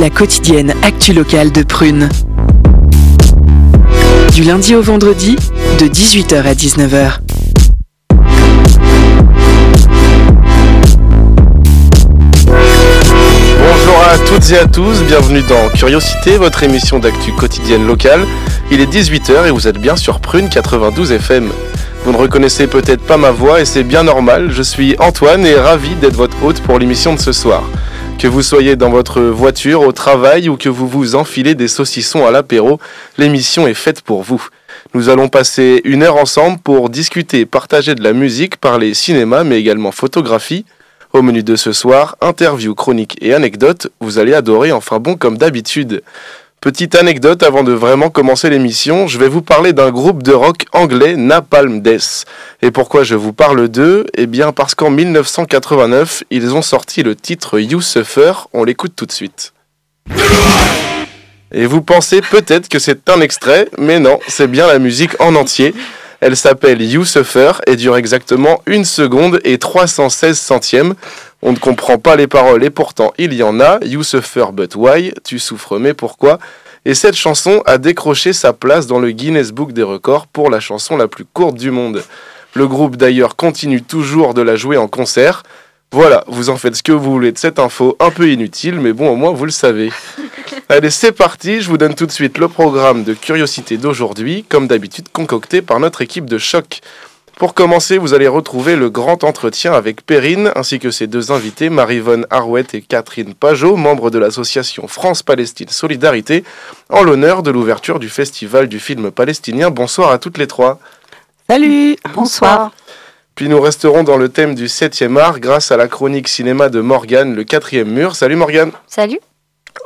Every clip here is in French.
La quotidienne actu locale de Prune. Du lundi au vendredi, de 18h à 19h. Bonjour à toutes et à tous, bienvenue dans Curiosité, votre émission d'actu quotidienne locale. Il est 18h et vous êtes bien sur Prune 92 FM. Vous ne reconnaissez peut-être pas ma voix et c'est bien normal, je suis Antoine et ravi d'être votre hôte pour l'émission de ce soir. Que vous soyez dans votre voiture, au travail ou que vous vous enfilez des saucissons à l'apéro, l'émission est faite pour vous. Nous allons passer une heure ensemble pour discuter, partager de la musique, parler cinéma mais également photographie. Au menu de ce soir, interview, chronique et anecdotes, vous allez adorer, enfin bon comme d'habitude. Petite anecdote avant de vraiment commencer l'émission, je vais vous parler d'un groupe de rock anglais, Napalm Death. Et pourquoi je vous parle d'eux? Eh bien parce qu'en 1989, ils ont sorti le titre You Suffer, on l'écoute tout de suite. Et vous pensez peut-être que c'est un extrait, mais non, c'est bien la musique en entier. Elle s'appelle You Suffer et dure exactement 1 seconde et 316 centièmes. On ne comprend pas les paroles et pourtant il y en a. You suffer but why? Tu souffres mais pourquoi? Et cette chanson a décroché sa place dans le Guinness Book des records pour la chanson la plus courte du monde. Le groupe d'ailleurs continue toujours de la jouer en concert. Voilà, vous en faites ce que vous voulez de cette info un peu inutile, mais bon, au moins vous le savez. Allez, c'est parti, je vous donne tout de suite le programme de curiosité d'aujourd'hui, comme d'habitude concocté par notre équipe de choc. Pour commencer, vous allez retrouver le grand entretien avec Perrine ainsi que ses deux invités, Marivonne Arouette et Catherine Pajot, membres de l'association France-Palestine Solidarité, en l'honneur de l'ouverture du Festival du film palestinien. Bonsoir à toutes les trois. Salut, bonsoir. Puis nous resterons dans le thème du 7e art grâce à la chronique cinéma de Morgane, le quatrième mur. Salut Morgane. Salut.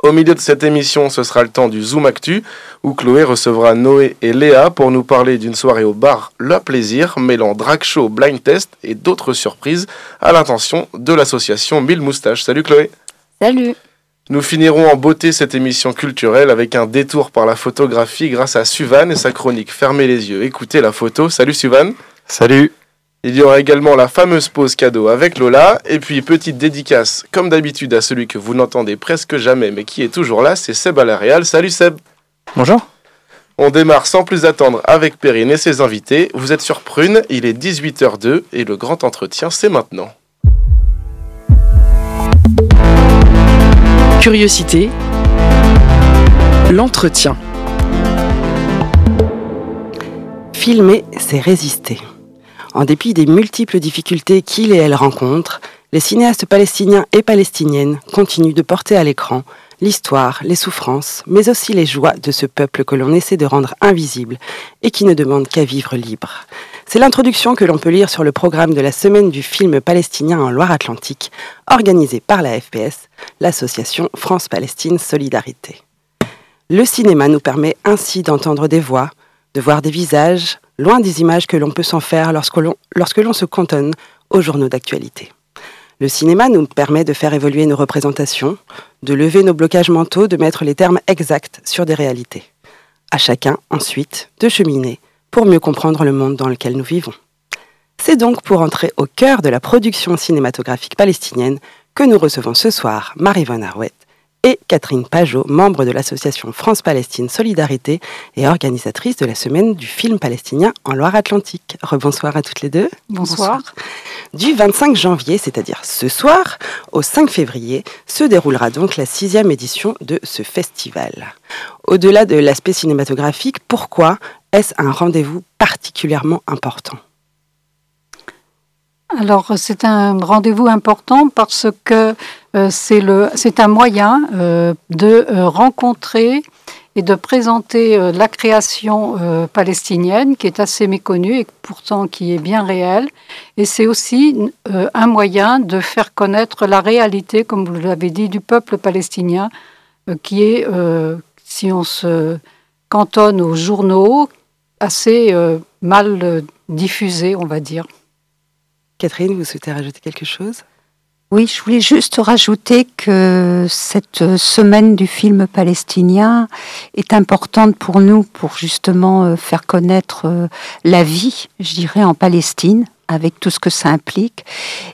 Au milieu de cette émission, ce sera le temps du Zoom Actu, où Chloé recevra Noé et Léa pour nous parler d'une soirée au bar Le Plaisir, mêlant drag show, blind test et d'autres surprises à l'intention de l'association Mille Moustaches. Salut Chloé. Salut. Nous finirons en beauté cette émission culturelle avec un détour par la photographie grâce à Suvan et sa chronique Fermez les yeux, écoutez la photo. Salut Suvan. Salut. Il y aura également la fameuse pause cadeau avec Lola. Et puis, petite dédicace, comme d'habitude, à celui que vous n'entendez presque jamais, mais qui est toujours là, c'est Seb à la Réal. Salut Seb. Bonjour. On démarre sans plus attendre avec Perrine et ses invités. Vous êtes sur Prune, il est 18h02 et le grand entretien, c'est maintenant. Curiosité. L'entretien. Filmer, c'est résister. En dépit des multiples difficultés qu'il et elle rencontrent, les cinéastes palestiniens et palestiniennes continuent de porter à l'écran l'histoire, les souffrances, mais aussi les joies de ce peuple que l'on essaie de rendre invisible et qui ne demande qu'à vivre libre. C'est l'introduction que l'on peut lire sur le programme de la Semaine du film palestinien en Loire-Atlantique, organisée par la FPS, l'association France-Palestine Solidarité. Le cinéma nous permet ainsi d'entendre des voix, de voir des visages, loin des images que l'on peut s'en faire lorsque l'on, se cantonne aux journaux d'actualité. Le cinéma nous permet de faire évoluer nos représentations, de lever nos blocages mentaux, de mettre les termes exacts sur des réalités. À chacun, ensuite, de cheminer pour mieux comprendre le monde dans lequel nous vivons. C'est donc pour entrer au cœur de la production cinématographique palestinienne que nous recevons ce soir Marie-Von Arouette et Catherine Pajot, membre de l'association France-Palestine Solidarité et organisatrice de la semaine du film palestinien en Loire-Atlantique. Rebonsoir à toutes les deux. Bonsoir. Du 25 janvier, c'est-à-dire ce soir, au 5 février, se déroulera donc la sixième édition de ce festival. Au-delà de l'aspect cinématographique, pourquoi est-ce un rendez-vous particulièrement important? Alors c'est un rendez-vous important parce que euh, c'est un moyen euh, de euh, rencontrer et de présenter la création palestinienne qui est assez méconnue et pourtant qui est bien réelle. Et c'est aussi un moyen de faire connaître la réalité, comme vous l'avez dit, du peuple palestinien, qui est, si on se cantonne aux journaux, assez mal diffusé, on va dire. Catherine, vous souhaitez rajouter quelque chose? Oui, je voulais juste rajouter que cette semaine du film palestinien est importante pour nous pour justement euh, faire connaître euh, la vie, je dirais, en Palestine, avec tout ce que ça implique.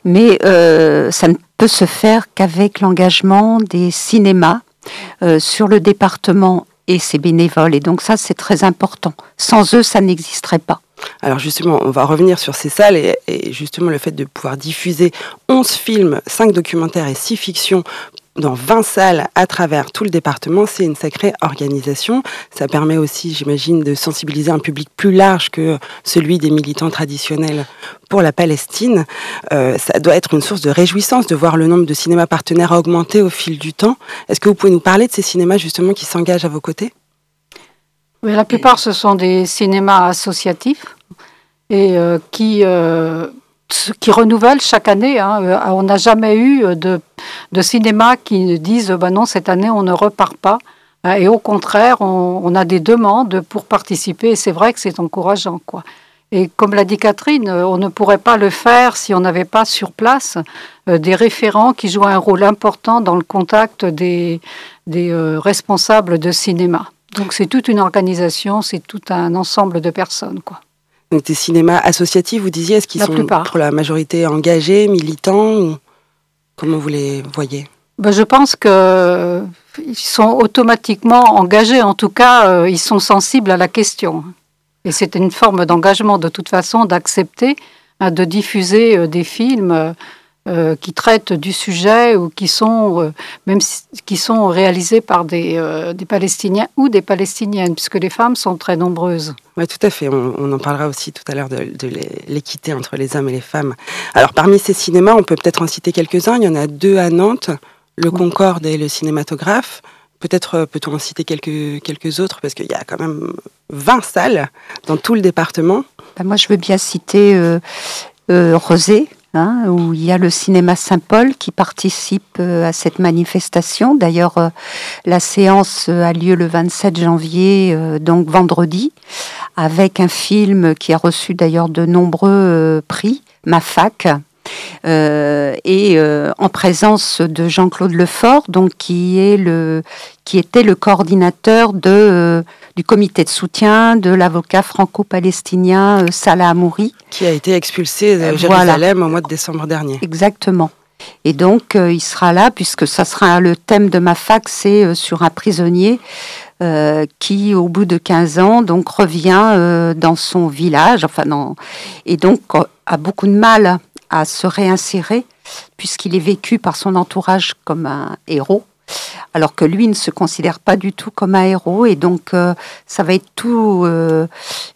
Mais euh, ça ne peut se faire qu'avec l'engagement des cinémas sur le département et ses bénévoles. Et donc ça, c'est très important. Sans eux, ça n'existerait pas. Alors justement, on va revenir sur ces salles et, et, justement le fait de pouvoir diffuser 11 films, 5 documentaires et 6 fictions dans 20 salles à travers tout le département, c'est une sacrée organisation. Ça permet aussi, j'imagine, de sensibiliser un public plus large que celui des militants traditionnels pour la Palestine. Euh, ça doit être une source de réjouissance de voir le nombre de cinémas partenaires augmenter au fil du temps. Est-ce que vous pouvez nous parler de ces cinémas justement qui s'engagent à vos côtés? Oui, La plupart, ce sont des cinémas associatifs et euh, qui... Euh qui renouvellent chaque année. Hein. Euh, on n'a jamais eu de, de cinéma qui disent bah non, cette année, on ne repart pas. Et au contraire, on, on a des demandes pour participer. Et c'est vrai que c'est encourageant. Quoi. Et comme l'a dit Catherine, on ne pourrait pas le faire si on n'avait pas sur place des référents qui jouent un rôle important dans le contact des, des responsables de cinéma. Donc c'est toute une organisation, c'est tout un ensemble de personnes. quoi. Donc des cinémas associatifs, vous disiez, est-ce qu'ils sont plupart. pour la majorité engagés, militants ou Comment vous les voyez? Ben, Je pense qu'ils sont automatiquement engagés, en tout cas, euh, ils sont sensibles à la question. Et c'est une forme d'engagement, de toute façon, d'accepter hein, de diffuser euh, des films euh, euh, qui traitent du sujet ou qui sont, euh, même qui sont réalisés par des, euh, des, Palestiniens ou des Palestiniennes, puisque les femmes sont très nombreuses. Oui, tout à fait. On, en parlera aussi tout à l'heure de, de l'équité entre les hommes et les femmes. Alors, parmi ces cinémas, on peut peut-être en citer quelques-uns. Il y en a deux à Nantes, le Concorde et le Cinématographe. Peut-être peut-on en citer quelques, quelques autres, parce qu'il y a quand même 20 salles dans tout le département. Ben moi, je veux bien citer euh, Rosé, Hein, où il y a le cinéma Saint-Paul qui participe euh, à cette manifestation. D'ailleurs, euh, la séance a lieu le 27 janvier, euh, donc vendredi, avec un film qui a reçu d'ailleurs de nombreux prix, Ma fac, euh, et euh, en présence de Jean-Claude Lefort, donc qui est le qui était le coordinateur de euh, du comité de soutien de l'avocat franco-palestinien Salah Amouri, qui a été expulsé de Jérusalem au mois de décembre dernier. Exactement. Et donc, il sera là, puisque ça sera le thème de ma fac, c'est sur un prisonnier euh, qui, au bout de 15 ans, donc revient dans son village, enfin, non, et donc a beaucoup de mal à se réinsérer, puisqu'il est vécu par son entourage comme un héros, alors que lui ne se considère pas du tout comme un héros. Et donc, euh, ça va être tout, euh,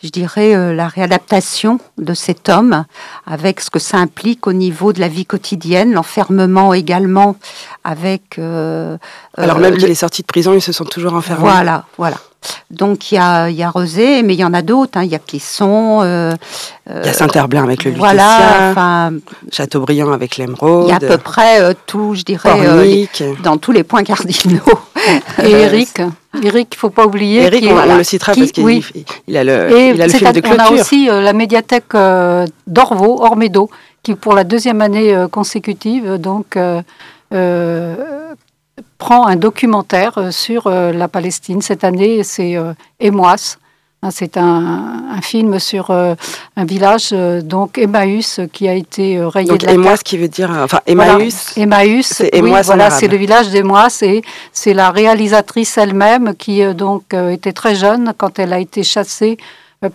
je dirais, euh, la réadaptation de cet homme, avec ce que ça implique au niveau de la vie quotidienne, l'enfermement également, avec... alors même qu'il est sorti de prison, ils se sont toujours enfermés. Voilà, voilà. Donc il y a, y a Rosé, mais il y en a d'autres. Hein. Il y a Clisson. Euh, il y a Saint-Herblain avec le voilà, Châteaubriand avec l'émeraude. Il y a à peu près euh, tout, je dirais, euh, dans tous les points cardinaux. Et Eric Eric, il ne faut pas oublier. Eric, on, le citera parce qu'il oui. il a le, Et il a le film de clôture. On a aussi la médiathèque d'Orvaux, Ormedo, qui pour la deuxième année consécutive donc prend un documentaire euh, sur euh, la Palestine. Cette année, c'est euh, Émois. Hein, c'est un, film sur un village, donc Emmaüs, qui a été rayé donc, de la Émois, qui veut dire, enfin Emmaüs. Voilà, Emmaüs, c'est oui, voilà, c'est le village d'Émois et c'est la réalisatrice elle-même qui donc était très jeune quand elle a été chassée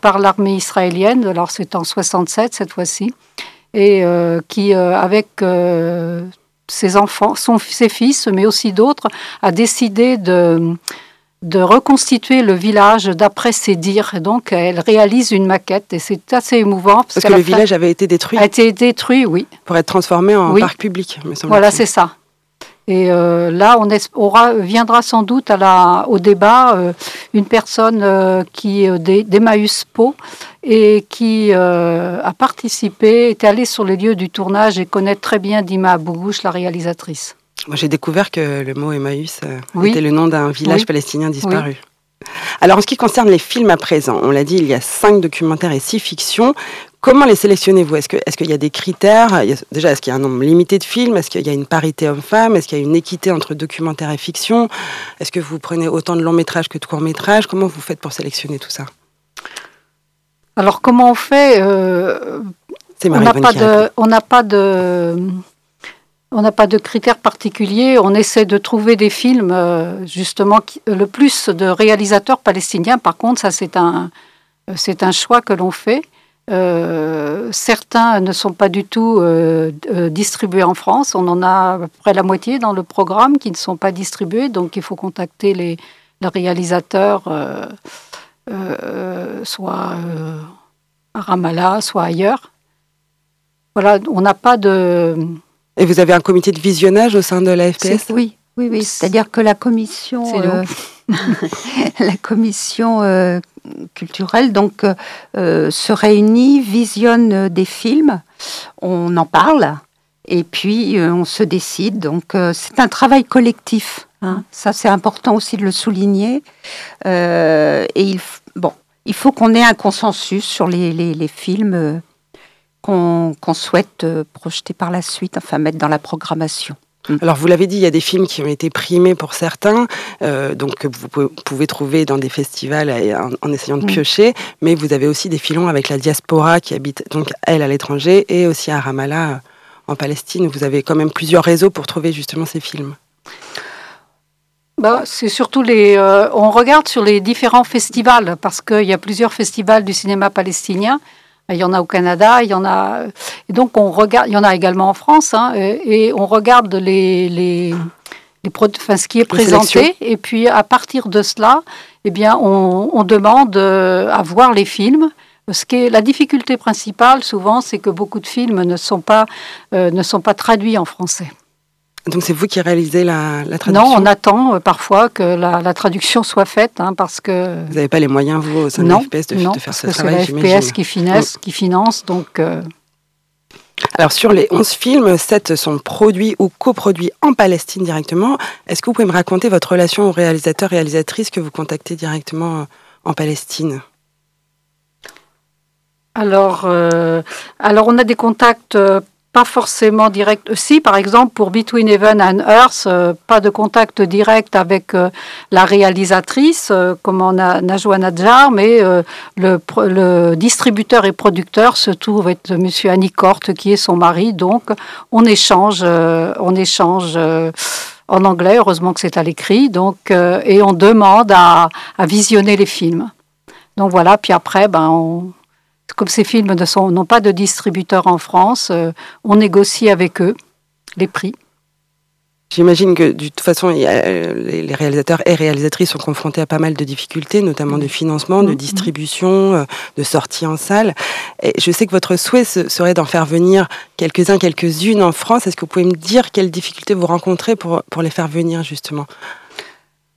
par l'armée israélienne. Alors c'est en 67 cette fois-ci, et qui avec ses enfants, son, ses fils, mais aussi d'autres, a décidé de, de reconstituer le village d'après ses dires. Et donc, elle réalise une maquette et c'est assez émouvant. Parce, que le village avait été détruit A été détruit, oui. Pour être transformé en parc public, me semble Voilà, c'est ça. Et euh, là, on aura, viendra sans doute à la, au débat euh, une personne euh, qui d'Emmaüs Po et qui a participé, est allée sur les lieux du tournage et connaît très bien Dima Abougouche, la réalisatrice. Moi, j'ai découvert que le mot Emmaüs était le nom d'un village palestinien disparu. Alors, en ce qui concerne les films à présent, on l'a dit, il y a cinq documentaires et six fictions. Comment les sélectionnez-vous? Est-ce qu'il est y a des critères? Déjà, est-ce qu'il y a un nombre limité de films? Est-ce qu'il y a une parité homme-femme? Est-ce qu'il y a une équité entre documentaire et fiction? Est-ce que vous prenez autant de longs métrages que de courts métrages? Comment vous faites pour sélectionner tout ça? Alors, comment on fait euh, On n'a pas de, on n'a pas de On n'a pas de critères particuliers. On essaie de trouver des films, euh, justement, qui, le plus de réalisateurs palestiniens. Par contre, ça, c'est un, c'est un choix que l'on fait. Euh, certains ne sont pas du tout euh, euh, distribués en France. On en a à peu près la moitié dans le programme qui ne sont pas distribués. Donc, il faut contacter les, les réalisateurs, soit à Ramallah, soit ailleurs. Voilà, on n'a pas de et vous avez un comité de visionnage au sein de la FPS Oui, oui, oui. C'est-à-dire que la commission, euh, la commission euh, culturelle donc euh, se réunit, visionne des films, on en parle et puis on se décide. Donc c'est un travail collectif. Hein. Ça c'est important aussi de le souligner. et il, bon, il faut qu'on ait un consensus sur les, les, les films qu'on souhaite euh, projeter par la suite, enfin mettre dans la programmation. Mm. Alors vous l'avez dit, il y a des films qui ont été primés pour certains, euh, donc que vous pouvez trouver dans des festivals en, essayant de mm. piocher, mais vous avez aussi des filons avec la diaspora qui habite donc elle à l'étranger et aussi à Ramallah euh, en Palestine. Vous avez quand même plusieurs réseaux pour trouver justement ces films. Bah, c'est surtout les. on regarde sur les différents festivals parce qu'il y a plusieurs festivals du cinéma palestinien. Il y en a au Canada, il y en a. Et donc on regarde, il y en a également en France, hein, et, on regarde les, les, les enfin, ce qui est présenté, et puis à partir de cela, eh bien, on, on demande euh, à voir les films. Ce qui est la difficulté principale, souvent, c'est que beaucoup de films ne sont pas, euh, ne sont pas traduits en français. Donc c'est vous qui réalisez la, traduction? Non, on attend euh, parfois que la, traduction soit faite, hein, parce que... Vous n'avez pas les moyens, vous, au sein de FPS, de, faire ce travail, c'est la FPS qui finance, qui finance donc... Euh, Alors sur les 11 films, 7 sont produits ou coproduits en Palestine directement. Est-ce que vous pouvez me raconter votre relation aux réalisateurs, réalisatrices que vous contactez directement euh, en Palestine? Alors, alors, on a des contacts pas forcément direct. Si, par exemple, pour Between Heaven and Earth, euh, pas de contact direct avec euh, la réalisatrice, euh, comme on a Najwa Nadjar, mais le, distributeur et producteur se trouve être Monsieur Annie Korte, qui est son mari. Donc, on échange, on échange en anglais. Heureusement que c'est à l'écrit. Donc, et on demande à, à visionner les films. Donc voilà. Puis après, ben, on, comme ces films n'ont pas de distributeur en France, euh, on négocie avec eux les prix. J'imagine que de toute façon, euh, les réalisateurs et réalisatrices sont confrontés à pas mal de difficultés, notamment de financement, de mm-hmm. distribution, euh, de sortie en salle. Et je sais que votre souhait serait d'en faire venir quelques-uns, quelques-unes en France. Est-ce que vous pouvez me dire quelles difficultés vous rencontrez pour, pour les faire venir justement?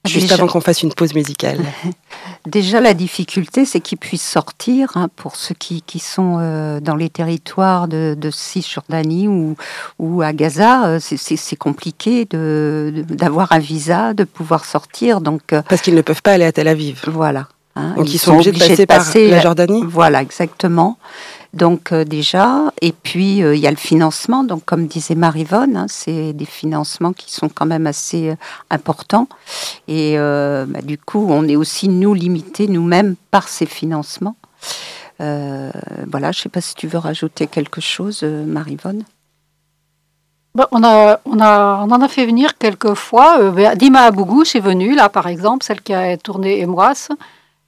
Juste avant qu'on fasse une pause musicale. Déjà, la difficulté, c'est qu'ils puissent sortir hein, pour ceux qui, qui sont euh, dans les territoires de, de Cisjordanie ou, ou à Gaza. Euh, c'est compliqué d'avoir un visa, de pouvoir sortir. Donc, euh, Parce qu'ils ne peuvent pas aller à Tel Aviv. Voilà. Hein. donc ils, sont, obligés, de passer, par la Jordanie Voilà, exactement. Donc euh, déjà, et puis euh, il y a le financement. Donc comme disait Marivonne, hein, c'est des financements qui sont quand même assez euh, importants. Et bah, du coup, on est aussi nous limités nous-mêmes par ces financements. voilà, je ne sais pas si tu veux rajouter quelque chose, Marivonne. Bon, on, a, on, a, on en a fait venir quelques fois. Dima Abougou est venue, là, par exemple, celle qui a tourné Émoise.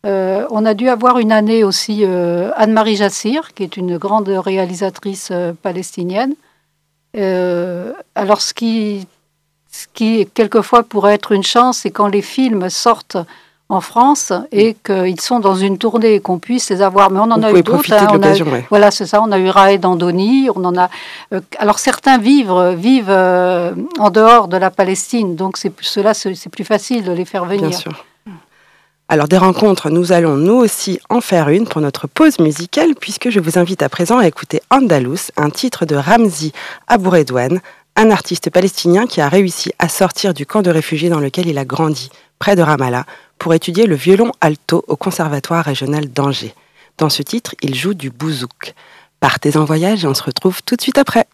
Euh, on a dû avoir une année aussi euh, Anne-Marie Jassir, qui est une grande réalisatrice euh, palestinienne. alors, ce qui, ce qui, quelquefois, pourrait être une chance, c'est quand les films sortent en France et qu'ils sont dans une tournée et qu'on puisse les avoir. Mais on en a eu d'autres. Hein, voilà, c'est ça. On a eu Raed Andoni. On en a. alors certains vivent, vivent en dehors de la Palestine, donc c'est cela, c'est plus facile de les faire venir. Bien sûr. Alors des rencontres, nous allons nous aussi en faire une pour notre pause musicale puisque je vous invite à présent à écouter Andalous, un titre de Ramzi Abouredouane, un artiste palestinien qui a réussi à sortir du camp de réfugiés dans lequel il a grandi, près de Ramallah, pour étudier le violon alto au Conservatoire régional d'Angers. Dans ce titre, il joue du bouzouk. Partez en voyage et on se retrouve tout de suite après.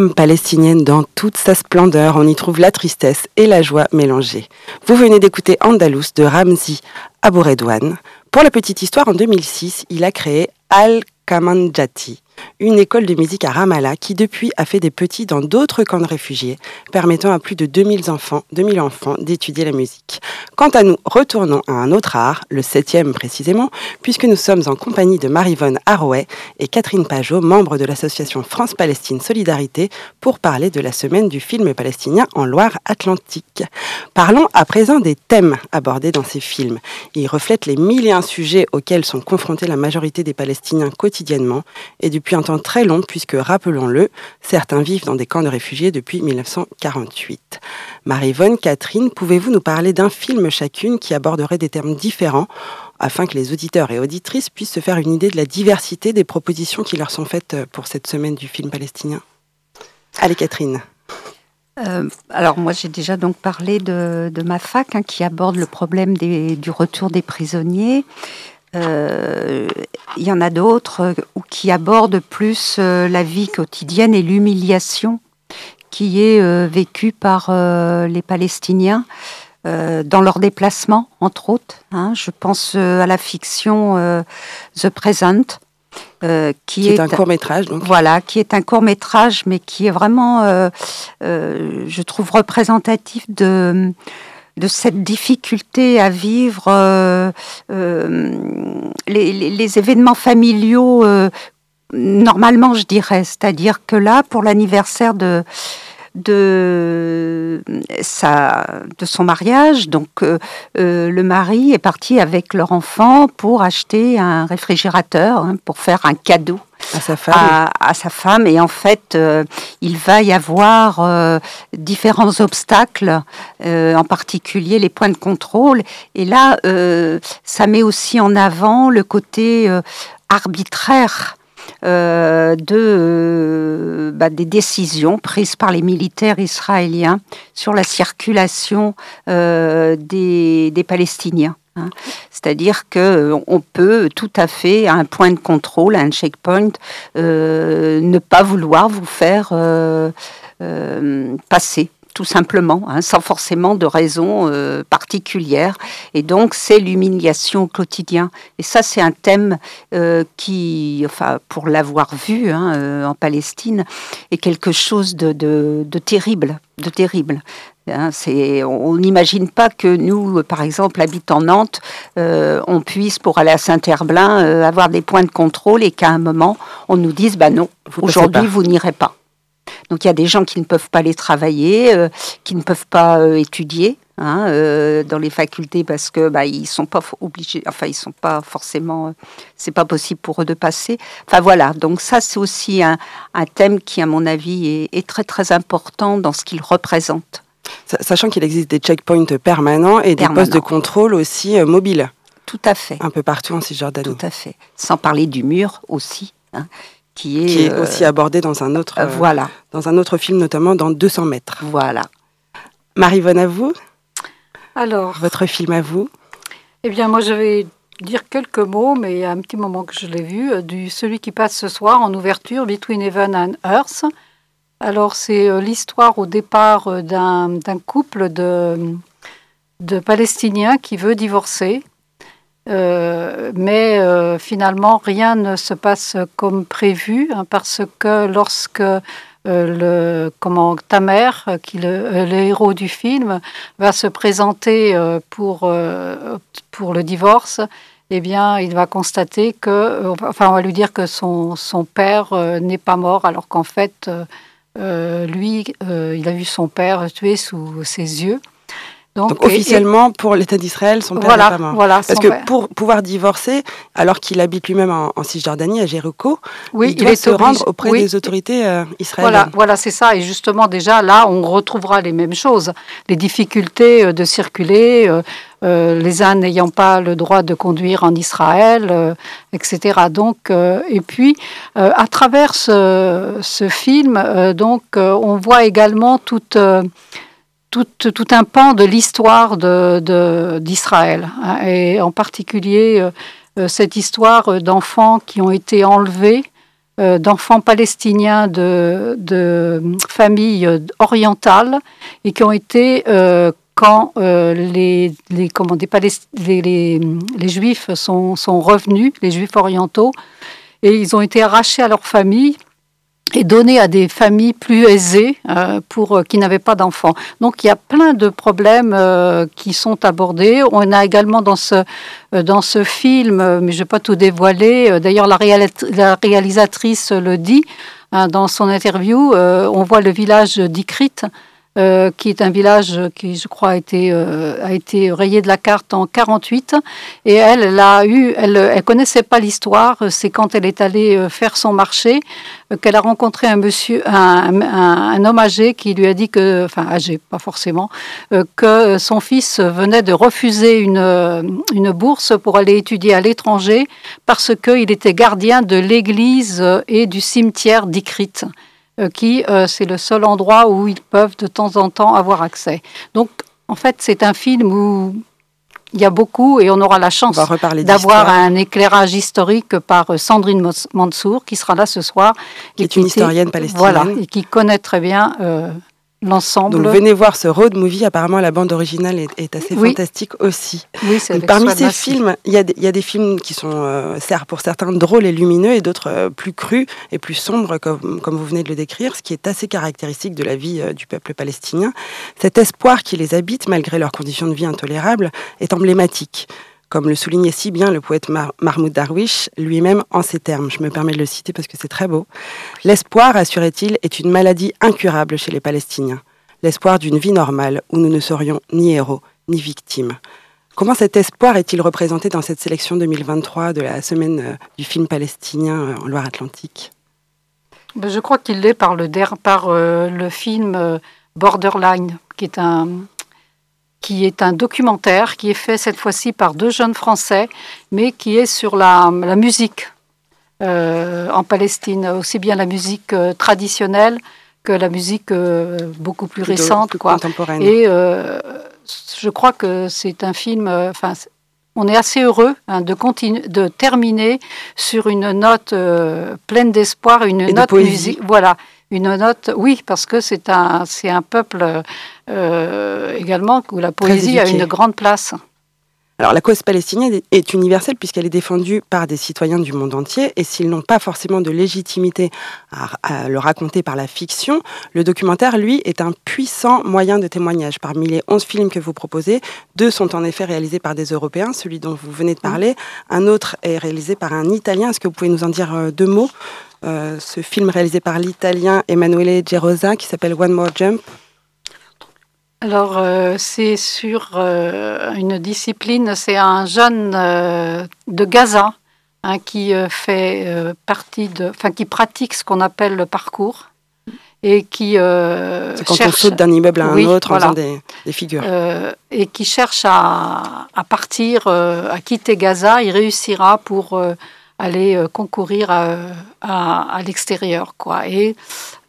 Palestinienne dans toute sa splendeur, on y trouve la tristesse et la joie mélangées. Vous venez d'écouter Andalous de Ramzi Abouredouane. Pour la petite histoire, en 2006, il a créé Al-Kamanjati, une école de musique à Ramallah qui depuis a fait des petits dans d'autres camps de réfugiés, permettant à plus de 2000 enfants, 2000 enfants d'étudier la musique. Quant à nous, retournons à un autre art, le septième précisément, puisque nous sommes en compagnie de Marivonne Arouet et Catherine Pajot, membres de l'association France-Palestine Solidarité, pour parler de la semaine du film palestinien en Loire-Atlantique. Parlons à présent des thèmes abordés dans ces films. Ils reflètent les mille et sujets auxquels sont confrontés la majorité des Palestiniens quotidiennement et depuis un temps très long, puisque, rappelons-le, certains vivent dans des camps de réfugiés depuis 1948. Marie-Vonne, Catherine, pouvez-vous nous parler d'un film chacune qui aborderait des termes différents afin que les auditeurs et auditrices puissent se faire une idée de la diversité des propositions qui leur sont faites euh, pour cette semaine du film palestinien? Allez, Catherine. Euh, alors moi j'ai déjà donc parlé de, ma fac hein, qui aborde le problème du retour des prisonniers. Euh, il y en a d'autres qui abordent plus la vie quotidienne et l'humiliation qui est euh, vécu par euh, les Palestiniens euh, dans leurs déplacements, entre autres. Hein. Je pense à la fiction The Present. qui, est, un court métrage. Donc. Voilà, qui est un court métrage, mais qui est vraiment, je trouve, représentatif de, de cette difficulté à vivre les, les, événements familiaux normalement, je dirais. C'est-à-dire que là, pour l'anniversaire de, de, sa, de son mariage. Donc, euh, euh, le mari est parti avec leur enfant pour acheter un réfrigérateur, hein, pour faire un cadeau. À sa femme. À, sa femme. Et en fait, euh, il va y avoir différents obstacles, en particulier les points de contrôle. Et là, ça met aussi en avant le côté arbitraire euh, de, euh, bah, des décisions prises par les militaires israéliens sur la circulation euh, des, Palestiniens. Hein. C'est-à-dire que on peut tout à fait, à un point de contrôle, à un checkpoint, ne pas vouloir vous faire passer tout simplement, hein, sans forcément de raison euh, particulière. Et donc, c'est l'humiliation au quotidien. Et ça, c'est un thème euh, qui, enfin, pour l'avoir vu hein, euh, en Palestine, est quelque chose de, de, terrible, de terrible. Hein, on n'imagine pas que nous, par exemple, habitant Nantes, on puisse, pour aller à Saint-Herblain, avoir des points de contrôle et qu'à un moment, on nous dise, bah non, aujourd'hui, vous n'irez pas. Donc il y a des gens qui ne peuvent pas les travailler, euh, qui ne peuvent pas euh, étudier hein, euh, dans les facultés parce que bah, ils sont pas obligés, enfin ils sont pas forcément, c'est pas possible pour eux de passer. Enfin voilà, donc ça c'est aussi un, thème qui à mon avis est, très très important dans ce qu'il représente. Sachant qu'il existe des checkpoints permanents et des postes de contrôle aussi mobiles. Tout à fait. Un peu partout en Cisjordanie. Tout à fait. Sans parler du mur aussi. Hein qui est, aussi euh, abordé dans un autre euh, voilà. dans un autre film notamment dans 200 mètres. Voilà. Marie-Vonne à vous? Alors votre film à vous? Eh bien moi je vais dire quelques mots, mais il y a un petit moment que je l'ai vu, euh, du celui qui passe ce soir en ouverture, Between Heaven and Earth. Alors c'est l'histoire au départ d'un couple de, de Palestiniens qui veut divorcer euh, mais euh, finalement, rien ne se passe comme prévu hein, parce que lorsque euh, le, comment, ta mère, qui le, le, héros du film, va se présenter pour, pour le divorce, eh bien, il va constater que, enfin, on va lui dire que son, son père n'est pas mort, alors qu'en fait, lui, il a vu son père tué sous ses yeux. Donc, officiellement, pour l'État d'Israël, son père voilà, n'est pas mort. Voilà, Parce que pour pouvoir divorcer, alors qu'il habite lui-même en, Cisjordanie, à Jéricho, oui, il, doit se rendre auprès des autorités euh, israéliennes. Voilà, voilà c'est ça. Et justement, déjà, là, on retrouvera les mêmes choses. Les difficultés euh, de circuler, euh, les ânes n'ayant pas le droit de conduire en Israël, etc. Donc, et puis, à travers ce, ce film, donc, on voit également toute tout, un pan de l'histoire d'Israël, hein, et en particulier euh, euh, cette histoire d'enfants qui ont été enlevés, euh, d'enfants palestiniens de, familles orientales et qui ont été, quand les, comment, les, les, les, juifs sont, sont revenus, les juifs orientaux, et ils ont été arrachés à leur famille et donné à des familles plus aisées euh, pour euh, qui n'avaient pas d'enfants. Donc il y a plein de problèmes euh, qui sont abordés. On a également dans ce dans ce film, mais je ne vais pas tout dévoiler. D'ailleurs la, la, réalisatrice le dit hein, dans son interview. on voit le village d'Ikrit euh, qui est un village qui, je crois, a été, euh, a été rayé de la carte en 48. Et elle, elle a eu, elle, elle connaissait pas l'histoire. C'est quand elle est allée euh, faire son marché qu'elle a rencontré un monsieur, un, un, homme âgé qui lui a dit que, enfin âgé, pas forcément, que son fils venait de refuser une, une bourse pour aller étudier à l'étranger parce qu'il était gardien de l'église et du cimetière d'Ikrit. Euh, qui euh, c'est le seul endroit où ils peuvent de temps en temps avoir accès. Donc en fait c'est un film où il y a beaucoup et on aura la chance d'avoir un éclairage historique par Sandrine Mansour qui sera là ce soir. Qui est une historienne palestinienne. Voilà, et qui connaît très bien euh, l'ensemble. Donc venez voir ce road movie. Apparemment, la bande originale est, assez fantastique aussi. Oui, parmi ces films, il y, a des films qui sont, euh, pour certains, drôles et lumineux, et d'autres euh, plus crus et plus sombres, comme, comme, vous venez de le décrire, ce qui est assez caractéristique de la vie euh, du peuple palestinien. Cet espoir qui les habite, malgré leurs conditions de vie intolérables, est emblématique comme le soulignait si bien le poète Mahmoud Darwish lui-même en ces termes. Je me permets de le citer parce que c'est très beau. L'espoir, assurait-il, est une maladie incurable chez les Palestiniens. L'espoir d'une vie normale où nous ne serions ni héros ni victimes. Comment cet espoir est-il représenté dans cette sélection 2023 de la semaine euh, du film palestinien euh, en Loire-Atlantique? Ben, Je crois qu'il l'est par le, euh, le film Borderline, qui est un, qui est un documentaire qui est fait cette fois-ci par deux jeunes Français, mais qui est sur la, musique euh, en Palestine, aussi bien la musique euh, traditionnelle que la musique euh, beaucoup plus récente, quoi. contemporaine. Et je crois que c'est un film. Enfin, on est assez heureux hein, de, de terminer sur une note pleine d'espoir, une note musique, voilà, une note, oui, parce que c'est un, c'est un peuple euh, également où la poésie a une grande place. Alors la cause palestinienne est universelle puisqu'elle est défendue par des citoyens du monde entier et s'ils n'ont pas forcément de légitimité à, le raconter par la fiction, le documentaire, lui, est un puissant moyen de témoignage. Parmi les 11 films que vous proposez, deux sont en effet réalisés par des Européens, celui dont vous venez de parler, un autre est réalisé par un Italien. Est-ce que vous pouvez nous en dire euh, deux mots? Euh, Ce film réalisé par l'Italien Emanuele Gerosa qui s'appelle One More Jump. Alors, euh, c'est sur euh, une discipline, c'est un jeune de Gaza hein, qui fait partie de, enfin qui pratique ce qu'on appelle le parcours et qui quand on saute d'un immeuble à un autre en faisant des, figures. Et qui cherche à, à partir, à quitter Gaza. Il réussira pour aller euh, concourir à, à, l'extérieur. Quoi. Et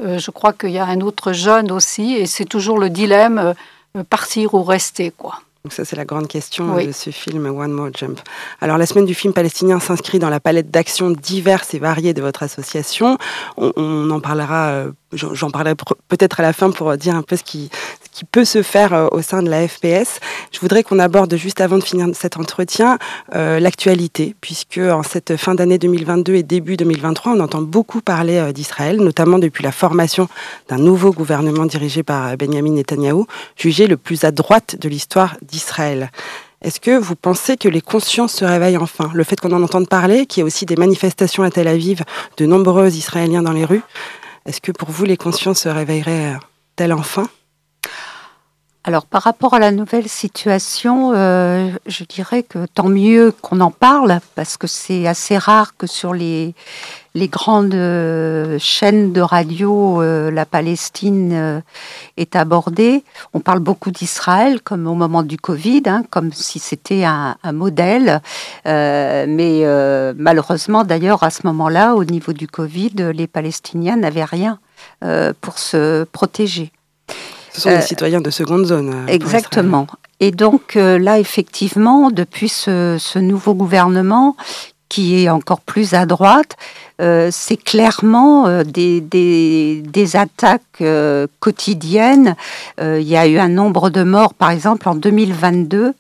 euh, je crois qu'il y a un autre jeune aussi, et c'est toujours le dilemme euh, partir ou rester. Quoi. Donc ça, c'est la grande question de ce film One More Jump. Alors, la semaine du film palestinien s'inscrit dans la palette d'actions diverses et variées de votre association. On, on en parlera, j'en parlerai peut-être à la fin pour dire un peu ce qui, qui peut se faire euh, au sein de la FPS. Je voudrais qu'on aborde juste avant de finir cet entretien euh, l'actualité, puisque en cette fin d'année 2022 et début 2023, on entend beaucoup parler euh, d'Israël, notamment depuis la formation d'un nouveau gouvernement dirigé par Benjamin Netanyahou, jugé le plus à droite de l'histoire d'Israël. Est-ce que vous pensez que les consciences se réveillent enfin? Le fait qu'on en entende parler, qu'il y ait aussi des manifestations à Tel Aviv, de nombreux Israéliens dans les rues, est-ce que pour vous les consciences se réveilleraient-elles enfin? Alors par rapport à la nouvelle situation, euh, je dirais que tant mieux qu'on en parle, parce que c'est assez rare que sur les, grandes euh, chaînes de radio, euh, la Palestine est abordée. On parle beaucoup d'Israël, comme au moment du Covid, hein, comme si c'était un, un, modèle. mais malheureusement, d'ailleurs, à ce moment-là, au niveau du Covid, les Palestiniens n'avaient rien pour se protéger. Ce sont des euh, citoyens de seconde zone. Euh, exactement. Et donc euh, là, effectivement, depuis ce, nouveau gouvernement, qui est encore plus à droite, c'est clairement des, des, attaques quotidiennes. il y a eu un nombre de morts, par exemple, en 2022.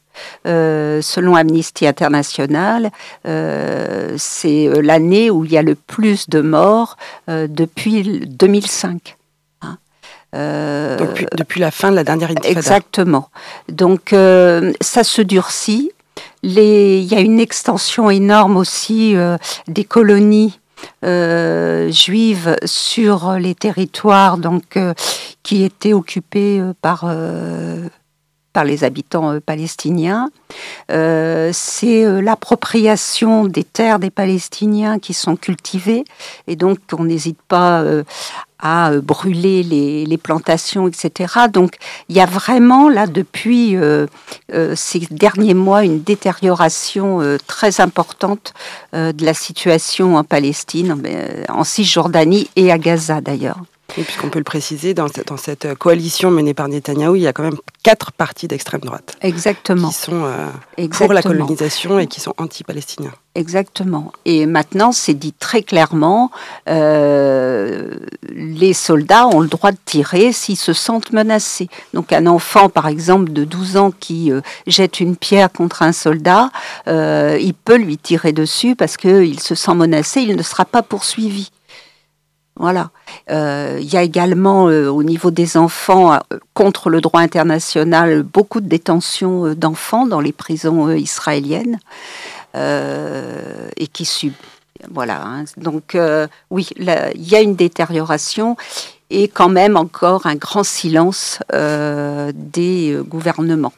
selon Amnesty International, c'est l'année où il y a le plus de morts depuis 2005. Euh, depuis, la fin de la dernière intifada. Exactement. Donc euh, ça se durcit. Les, il y a une extension énorme aussi euh, des colonies juives sur les territoires donc qui étaient occupés par par les habitants palestiniens. c'est l'appropriation des terres des Palestiniens qui sont cultivées et donc on n'hésite pas à euh, brûler les, plantations, etc. Donc il y a vraiment là depuis euh, euh, ces derniers mois une détérioration très importante de la situation en Palestine, en Cisjordanie et à Gaza d'ailleurs. Et puisqu'on peut le préciser, dans, dans, cette coalition menée par Netanyahou, il y a quand même quatre partis d'extrême droite. Exactement. Qui sont pour la colonisation et qui sont anti-palestiniens. Exactement. Et maintenant, c'est dit très clairement, euh, les soldats ont le droit de tirer s'ils se sentent menacés. Donc un enfant, par exemple, de 12 ans qui euh, jette une pierre contre un soldat, euh, il peut lui tirer dessus parce qu'il se sent menacé, il ne sera pas poursuivi. Voilà. Il y a également au niveau des enfants, contre le droit international, beaucoup de détention d'enfants dans les prisons israéliennes. Euh, et qui sub. Voilà. Hein. Donc euh, oui, il y a une détérioration et quand même encore un grand silence euh, des gouvernements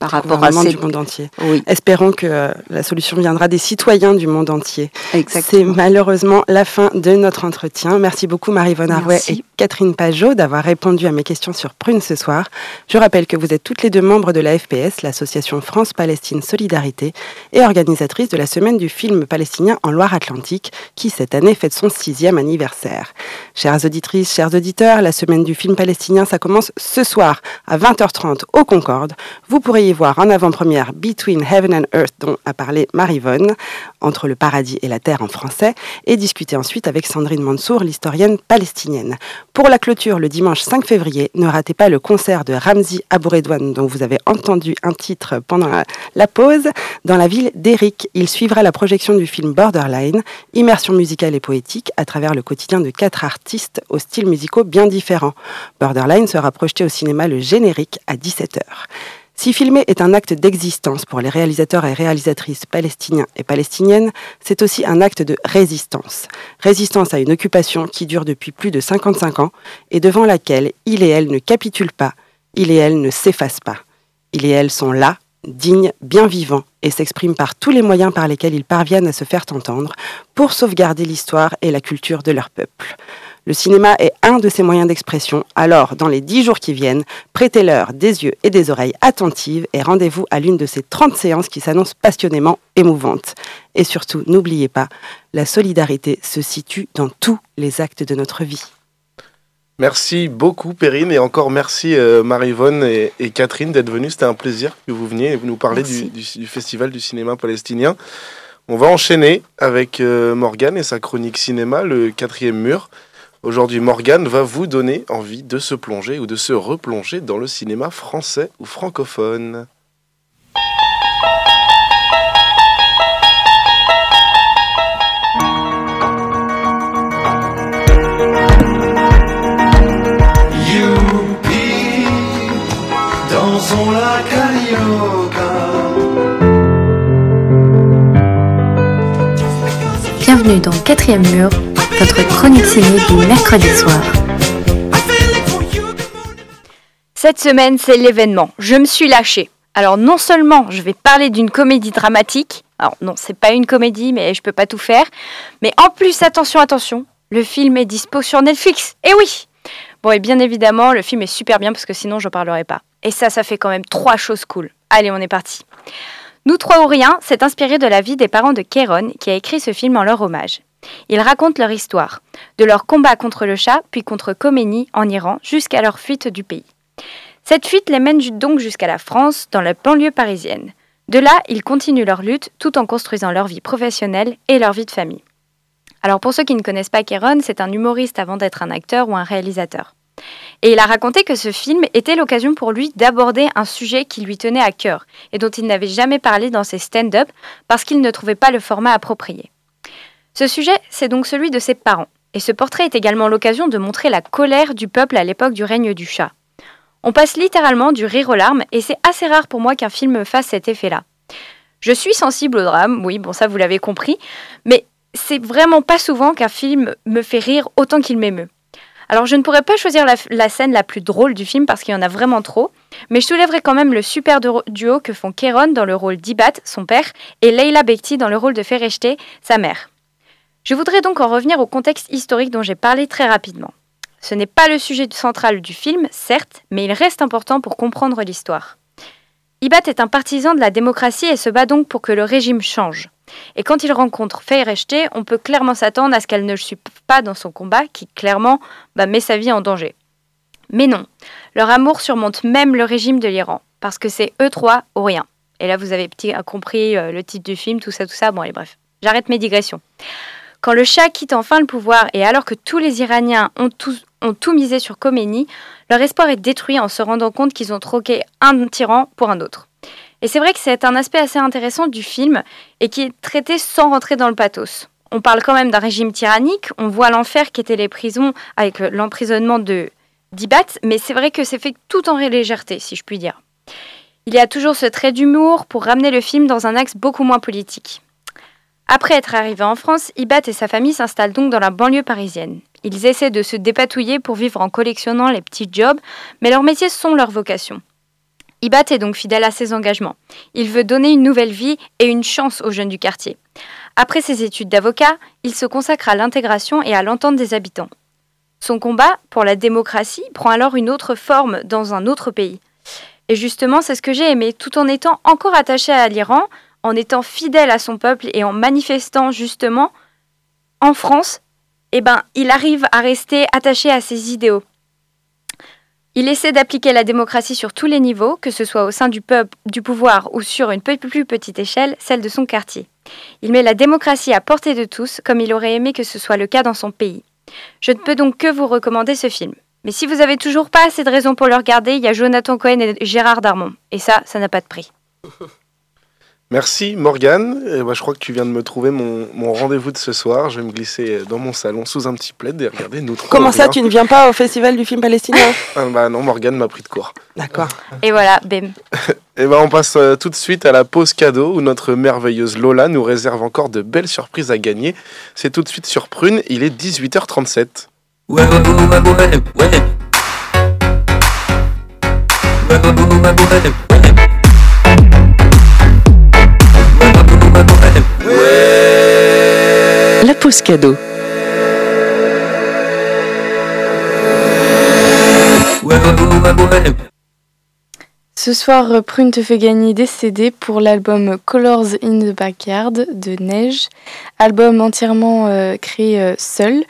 par rapport à cette... du monde entier. Oui. Espérons que euh, la solution viendra des citoyens du monde entier. C'est malheureusement la fin de notre entretien. Merci beaucoup Marie-Vonne Arouet et Catherine Pajot d'avoir répondu à mes questions sur Prune ce soir. Je rappelle que vous êtes toutes les deux membres de la FPS, l'association France-Palestine Solidarité, et organisatrice de la semaine du film palestinien en Loire-Atlantique, qui cette année fête son sixième anniversaire. Chères auditrices, chers auditeurs, la semaine du film palestinien, ça commence ce soir à 20h30 au Concorde. Vous pourrez y voir en avant-première Between Heaven and Earth, dont a parlé Marivonne, entre le paradis et la terre en français, et discuter ensuite avec Sandrine Mansour, l'historienne palestinienne. Pour la clôture, le dimanche 5 février, ne ratez pas le concert de Ramzi Abouredouane, dont vous avez entendu un titre pendant la pause, dans la ville d'Eric. Il suivra la projection du film Borderline, immersion musicale et poétique à travers le quotidien de quatre artistes aux styles musicaux bien différents. Borderline sera projeté au cinéma le générique à 17h. Si filmer est un acte d'existence pour les réalisateurs et réalisatrices palestiniens et palestiniennes, c'est aussi un acte de résistance. Résistance à une occupation qui dure depuis plus de 55 ans et devant laquelle il et elle ne capitulent pas, il et elle ne s'effacent pas. Il et elle sont là, dignes, bien vivants, et s'expriment par tous les moyens par lesquels ils parviennent à se faire entendre pour sauvegarder l'histoire et la culture de leur peuple. Le cinéma est un de ces moyens d'expression, alors dans les dix jours qui viennent, prêtez-leur des yeux et des oreilles attentives et rendez-vous à l'une de ces 30 séances qui s'annoncent passionnément émouvantes. Et surtout, n'oubliez pas, la solidarité se situe dans tous les actes de notre vie. Merci beaucoup Perrine et encore merci euh, Marie-Yvonne et, Catherine d'être venues. C'était un plaisir que vous veniez nous parler du, Festival du cinéma palestinien. On va enchaîner avec euh, Morgane et sa chronique cinéma, le quatrième mur. Aujourd'hui, Morgane va vous donner envie de se plonger ou de se replonger dans le cinéma français ou francophone. Bienvenue dans Quatrième Mur, votre chronique du mercredi soir. Cette semaine, c'est l'événement. Je me suis lâchée. Alors non seulement je vais parler d'une comédie dramatique, alors non, c'est pas une comédie, mais je peux pas tout faire, mais en plus, attention, attention, le film est dispo sur Netflix. Et eh oui Bon, et bien évidemment, le film est super bien parce que sinon, je parlerai pas. Et ça, ça fait quand même trois choses cool. Allez, on est parti. Nous trois ou rien s'est inspiré de la vie des parents de Kéron qui a écrit ce film en leur hommage. Ils racontent leur histoire, de leur combat contre le chat, puis contre Khomeini en Iran, jusqu'à leur fuite du pays. Cette fuite les mène donc jusqu'à la France, dans la banlieue parisienne. De là, ils continuent leur lutte tout en construisant leur vie professionnelle et leur vie de famille. Alors pour ceux qui ne connaissent pas Kéron, c'est un humoriste avant d'être un acteur ou un réalisateur. Et il a raconté que ce film était l'occasion pour lui d'aborder un sujet qui lui tenait à cœur et dont il n'avait jamais parlé dans ses stand-up parce qu'il ne trouvait pas le format approprié. Ce sujet, c'est donc celui de ses parents. Et ce portrait est également l'occasion de montrer la colère du peuple à l'époque du règne du chat. On passe littéralement du rire aux larmes et c'est assez rare pour moi qu'un film fasse cet effet-là. Je suis sensible au drame, oui, bon ça vous l'avez compris, mais c'est vraiment pas souvent qu'un film me fait rire autant qu'il m'émeut. Alors je ne pourrais pas choisir la, scène la plus drôle du film parce qu'il y en a vraiment trop, mais je soulèverai quand même le super duo que font Kéron dans le rôle d'Ibat, son père, et Leila Bekti dans le rôle de Fereshte, sa mère. Je voudrais donc en revenir au contexte historique dont j'ai parlé très rapidement. Ce n'est pas le sujet central du film, certes, mais il reste important pour comprendre l'histoire. Ibat est un partisan de la démocratie et se bat donc pour que le régime change. Et quand il rencontre Feyreshte, on peut clairement s'attendre à ce qu'elle ne le suive pas dans son combat, qui clairement bah, met sa vie en danger. Mais non, leur amour surmonte même le régime de l'Iran, parce que c'est eux trois ou rien. Et là, vous avez petit, compris euh, le titre du film, tout ça, tout ça. Bon, allez, bref, j'arrête mes digressions. Quand le Shah quitte enfin le pouvoir, et alors que tous les Iraniens ont tout, ont tout misé sur Khomeini, leur espoir est détruit en se rendant compte qu'ils ont troqué un tyran pour un autre. Et c'est vrai que c'est un aspect assez intéressant du film et qui est traité sans rentrer dans le pathos. On parle quand même d'un régime tyrannique, on voit l'enfer qu'étaient les prisons avec l'emprisonnement de d'Ibat, mais c'est vrai que c'est fait tout en légèreté, si je puis dire. Il y a toujours ce trait d'humour pour ramener le film dans un axe beaucoup moins politique. Après être arrivé en France, Ibat et sa famille s'installent donc dans la banlieue parisienne. Ils essaient de se dépatouiller pour vivre en collectionnant les petits jobs, mais leurs métiers sont leur vocation. Ibat est donc fidèle à ses engagements. Il veut donner une nouvelle vie et une chance aux jeunes du quartier. Après ses études d'avocat, il se consacre à l'intégration et à l'entente des habitants. Son combat pour la démocratie prend alors une autre forme dans un autre pays. Et justement, c'est ce que j'ai aimé, tout en étant encore attaché à l'Iran, en étant fidèle à son peuple et en manifestant justement en France eh ben, il arrive à rester attaché à ses idéaux. Il essaie d'appliquer la démocratie sur tous les niveaux, que ce soit au sein du peuple, du pouvoir ou sur une plus petite échelle, celle de son quartier. Il met la démocratie à portée de tous, comme il aurait aimé que ce soit le cas dans son pays. Je ne peux donc que vous recommander ce film. Mais si vous avez toujours pas assez de raisons pour le regarder, il y a Jonathan Cohen et Gérard Darmon. Et ça, ça n'a pas de prix. Merci Morgane. Et bah, je crois que tu viens de me trouver mon, mon rendez-vous de ce soir. Je vais me glisser dans mon salon sous un petit plaid et regarder nous trois. Comment ça, tu ne viens pas au festival du film palestinien ah, Bah non, Morgane m'a pris de court. D'accord. Et voilà, bim. et bah on passe euh, tout de suite à la pause cadeau où notre merveilleuse Lola nous réserve encore de belles surprises à gagner. C'est tout de suite sur Prune, il est 18h37. Ouais, ouais, ouais, Ce soir, Prune te fait gagner des CD pour l'album Colors in the Backyard de Neige, album entièrement euh, créé euh, seul.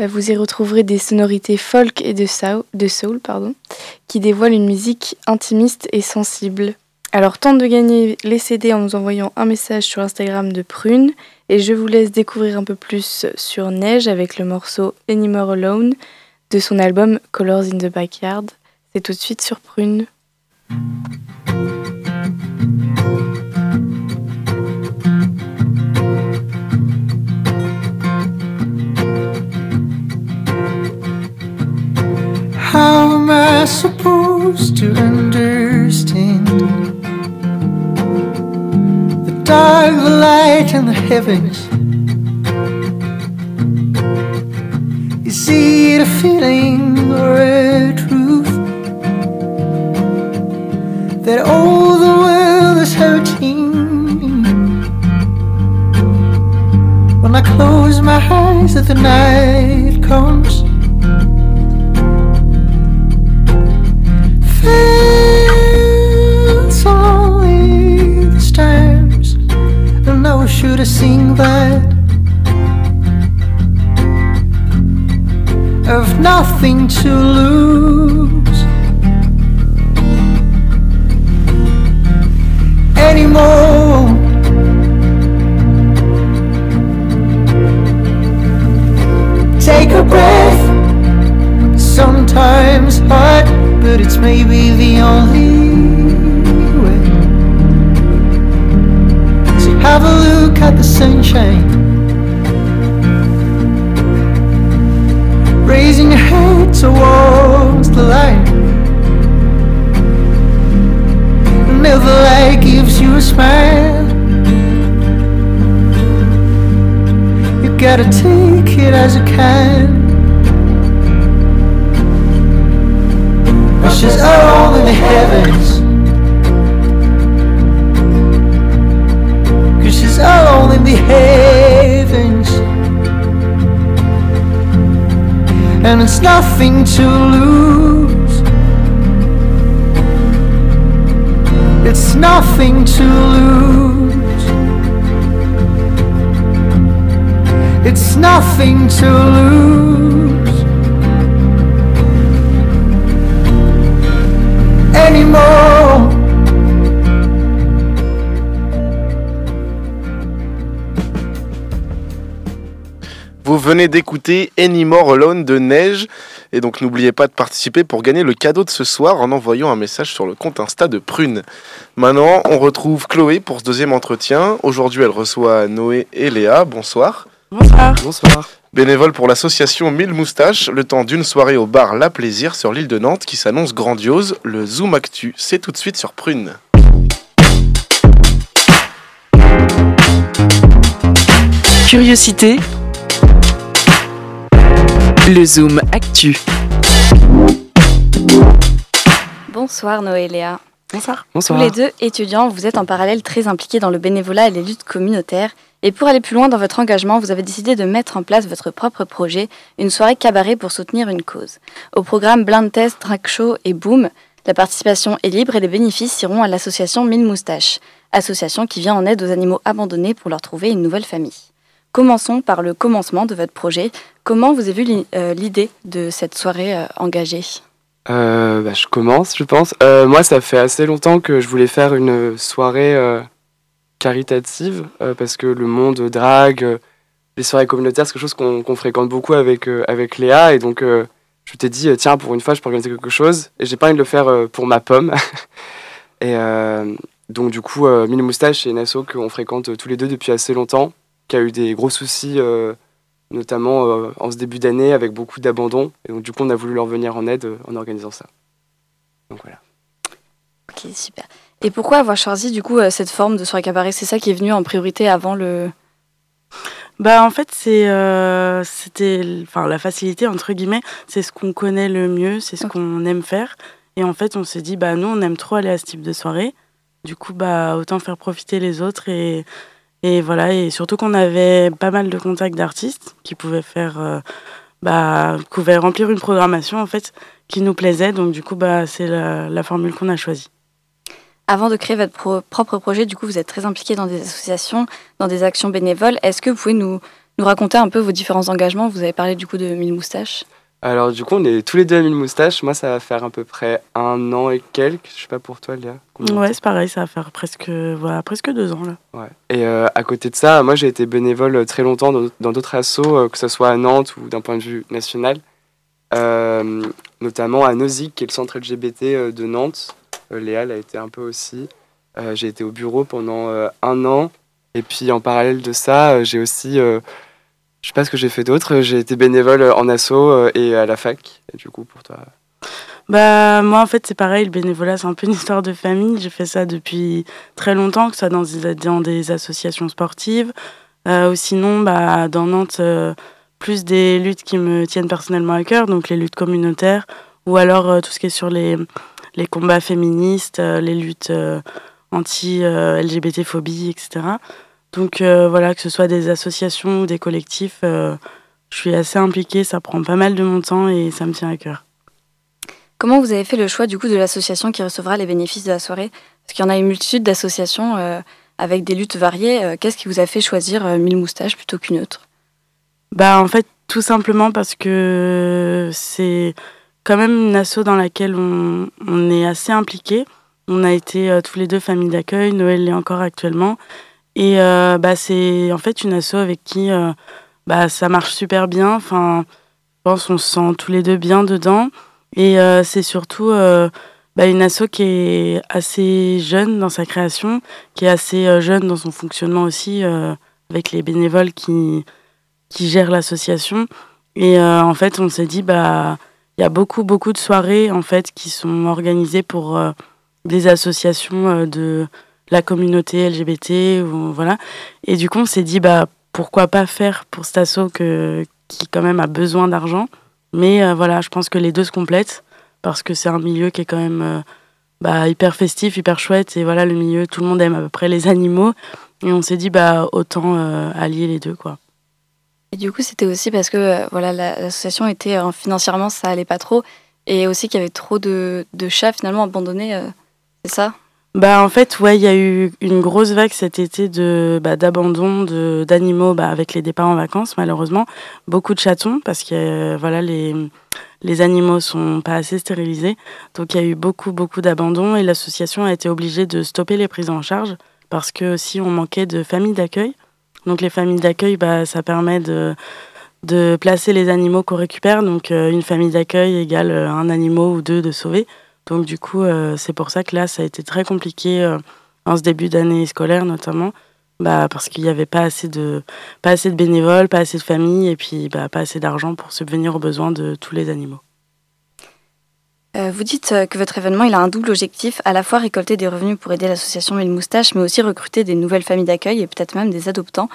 Euh, vous y retrouverez des sonorités folk et de soul, de soul pardon, qui dévoilent une musique intimiste et sensible. Alors tente de gagner les CD en nous envoyant un message sur Instagram de Prune et je vous laisse découvrir un peu plus sur Neige avec le morceau Anymore Alone de son album Colors in the Backyard. C'est tout de suite sur Prune. How am I supposed to understand? The light, in the heavens. Is it a feeling or a truth that all the world is hurting? When I close my eyes, that the night comes. I sing that of nothing to lose anymore. Take a breath, sometimes hard, but it's maybe the only Have a look at the sunshine. Raising your head towards the light. Never light gives you a smile. You gotta take it as you can. Wishes are all in the heavens. And it's nothing to lose. It's nothing to lose. It's nothing to lose. Anymore Vous venez d'écouter Any More Alone de Neige. Et donc n'oubliez pas de participer pour gagner le cadeau de ce soir en envoyant un message sur le compte Insta de Prune. Maintenant, on retrouve Chloé pour ce deuxième entretien. Aujourd'hui, elle reçoit Noé et Léa. Bonsoir. Bonsoir. Bonsoir. Bénévole pour l'association Mille Moustaches, le temps d'une soirée au bar La Plaisir sur l'île de Nantes qui s'annonce grandiose. Le Zoom Actu, c'est tout de suite sur Prune. Curiosité le Zoom Actu. Bonsoir Noé et Léa. Bonsoir. Bonsoir. Tous les deux étudiants, vous êtes en parallèle très impliqués dans le bénévolat et les luttes communautaires. Et pour aller plus loin dans votre engagement, vous avez décidé de mettre en place votre propre projet, une soirée cabaret pour soutenir une cause. Au programme Blind Test, Drag Show et Boom, la participation est libre et les bénéfices iront à l'association Mille Moustaches, association qui vient en aide aux animaux abandonnés pour leur trouver une nouvelle famille. Commençons par le commencement de votre projet. Comment vous avez vu euh, l'idée de cette soirée euh, engagée? Euh, bah, Je commence, je pense. moi, ça fait assez longtemps que je voulais faire une soirée caritative parce que le monde drague, les soirées communautaires, c'est quelque chose qu'on fréquente beaucoup avec, avec Léa. Et donc, je t'ai dit, tiens, pour une fois, je peux organiser quelque chose. Et j'ai pas envie de le faire pour ma pomme. et donc, du coup, Mille Moustache, c'est une asso qu'on fréquente tous les deux depuis assez longtemps, qui a eu des gros soucis notamment euh, en ce début d'année avec beaucoup d'abandon. Et donc du coup, on a voulu leur venir en aide euh, en organisant ça. Donc voilà. Ok, super. Et pourquoi avoir choisi du coup euh, cette forme de soirée cabaret? C'est ça qui est venu en priorité avant le... Bah en fait c'est c'était enfin la facilité entre guillemets c'est ce qu'on connaît le mieux c'est ce qu'on aime faire et en fait on s'est dit bah nous on aime trop aller à ce type de soirée du coup bah autant faire profiter les autres et et voilà, et surtout qu'on avait pas mal de contacts d'artistes qui pouvaient faire, euh, bah, pouvaient remplir une programmation en fait qui nous plaisait. Donc du coup, bah, c'est la, formule qu'on a choisie. Avant de créer votre propre projet, du coup, vous êtes très impliqué dans des associations, dans des actions bénévoles. Est-ce que vous pouvez nous, nous raconter un peu vos différents engagements? Vous avez parlé du coup de Mille Moustaches. Alors du coup, on est tous les deux à Mille Moustaches. Moi, ça va faire à peu près un an et quelques. Je sais pas pour toi, Léa. Ouais, c'est pareil, ça va faire presque, voilà, presque deux ans là. Ouais. Et euh, à côté de ça, moi, j'ai été bénévole très longtemps dans d'autres assos, euh, que ce soit à Nantes ou d'un point de vue national, euh, notamment à Nozick, qui est le centre LGBT de Nantes. Léa a été un peu aussi. j'ai été au bureau pendant un an. Et puis en parallèle de ça, j'ai aussi je sais pas ce que j'ai fait d'autre. J'ai été bénévole en asso euh, et à la fac. Du coup, pour toi bah, moi, en fait, c'est pareil. Le bénévolat, c'est un peu une histoire de famille. J'ai fait ça depuis très longtemps, que ce soit dans des, associations sportives euh, ou sinon, bah, dans Nantes, euh, plus des luttes qui me tiennent personnellement à cœur, donc les luttes communautaires ou alors tout ce qui est sur les, les combats féministes, les luttes anti-LGBT-phobie, etc. Donc euh, voilà, que ce soit des associations ou des collectifs, euh, je suis assez impliquée, ça prend pas mal de mon temps et ça me tient à cœur. Comment vous avez fait le choix du coup de l'association qui recevra les bénéfices de la soirée? Parce qu'il y en a une multitude d'associations euh, avec des luttes variées. Qu'est-ce qui vous a fait choisir Mille Moustaches plutôt qu'une autre? Bah en fait tout simplement parce que c'est quand même une asso dans laquelle on, on est assez impliqué. On a été tous les deux famille d'accueil, Noël l'est encore actuellement. Et euh, bah, c'est en fait une asso avec qui euh, bah, ça marche super bien. Enfin, je pense qu'on se sent tous les deux bien dedans. Et euh, c'est surtout bah, une asso qui est assez jeune dans sa création, qui est assez jeune dans son fonctionnement aussi, avec les bénévoles qui, qui gèrent l'association. Et en fait, on s'est dit, bah, il y a beaucoup, beaucoup de soirées en fait qui sont organisées pour des associations de la communauté LGBT ou voilà. Et du coup, on s'est dit bah pourquoi pas faire pour cet asso que, qui quand même a besoin d'argent. Mais euh, voilà, je pense que les deux se complètent parce que c'est un milieu qui est quand même euh, bah, hyper festif, hyper chouette. Et voilà, le milieu, tout le monde aime à peu près les animaux. Et on s'est dit bah autant euh, allier les deux quoi. Et du coup, c'était aussi parce que voilà, l'association était financièrement ça allait pas trop et aussi qu'il y avait trop de, de chats finalement abandonnés. c'est ça? Bah en fait ouais il y a eu une grosse vague cet été de bah, d'abandon de d'animaux bah, avec les départs en vacances malheureusement. Beaucoup de chatons parce que euh, voilà les les animaux sont pas assez stérilisés. Donc il y a eu beaucoup beaucoup d'abandon et l'association a été obligée de stopper les prises en charge parce que aussi on manquait de familles d'accueil. Donc les familles d'accueil bah ça permet de de placer les animaux qu'on récupère. Donc euh, une famille d'accueil égale euh, un animal ou deux de sauver donc du coup, euh, c'est pour ça que là, ça a été très compliqué euh, en ce début d'année scolaire notamment, bah, parce qu'il n'y avait pas assez, de, pas assez de bénévoles, pas assez de familles et puis bah, pas assez d'argent pour subvenir aux besoins de tous les animaux. Euh, vous dites que votre événement il a un double objectif, à la fois récolter des revenus pour aider l'association Mille Moustaches, mais aussi recruter des nouvelles familles d'accueil et peut-être même des adoptants.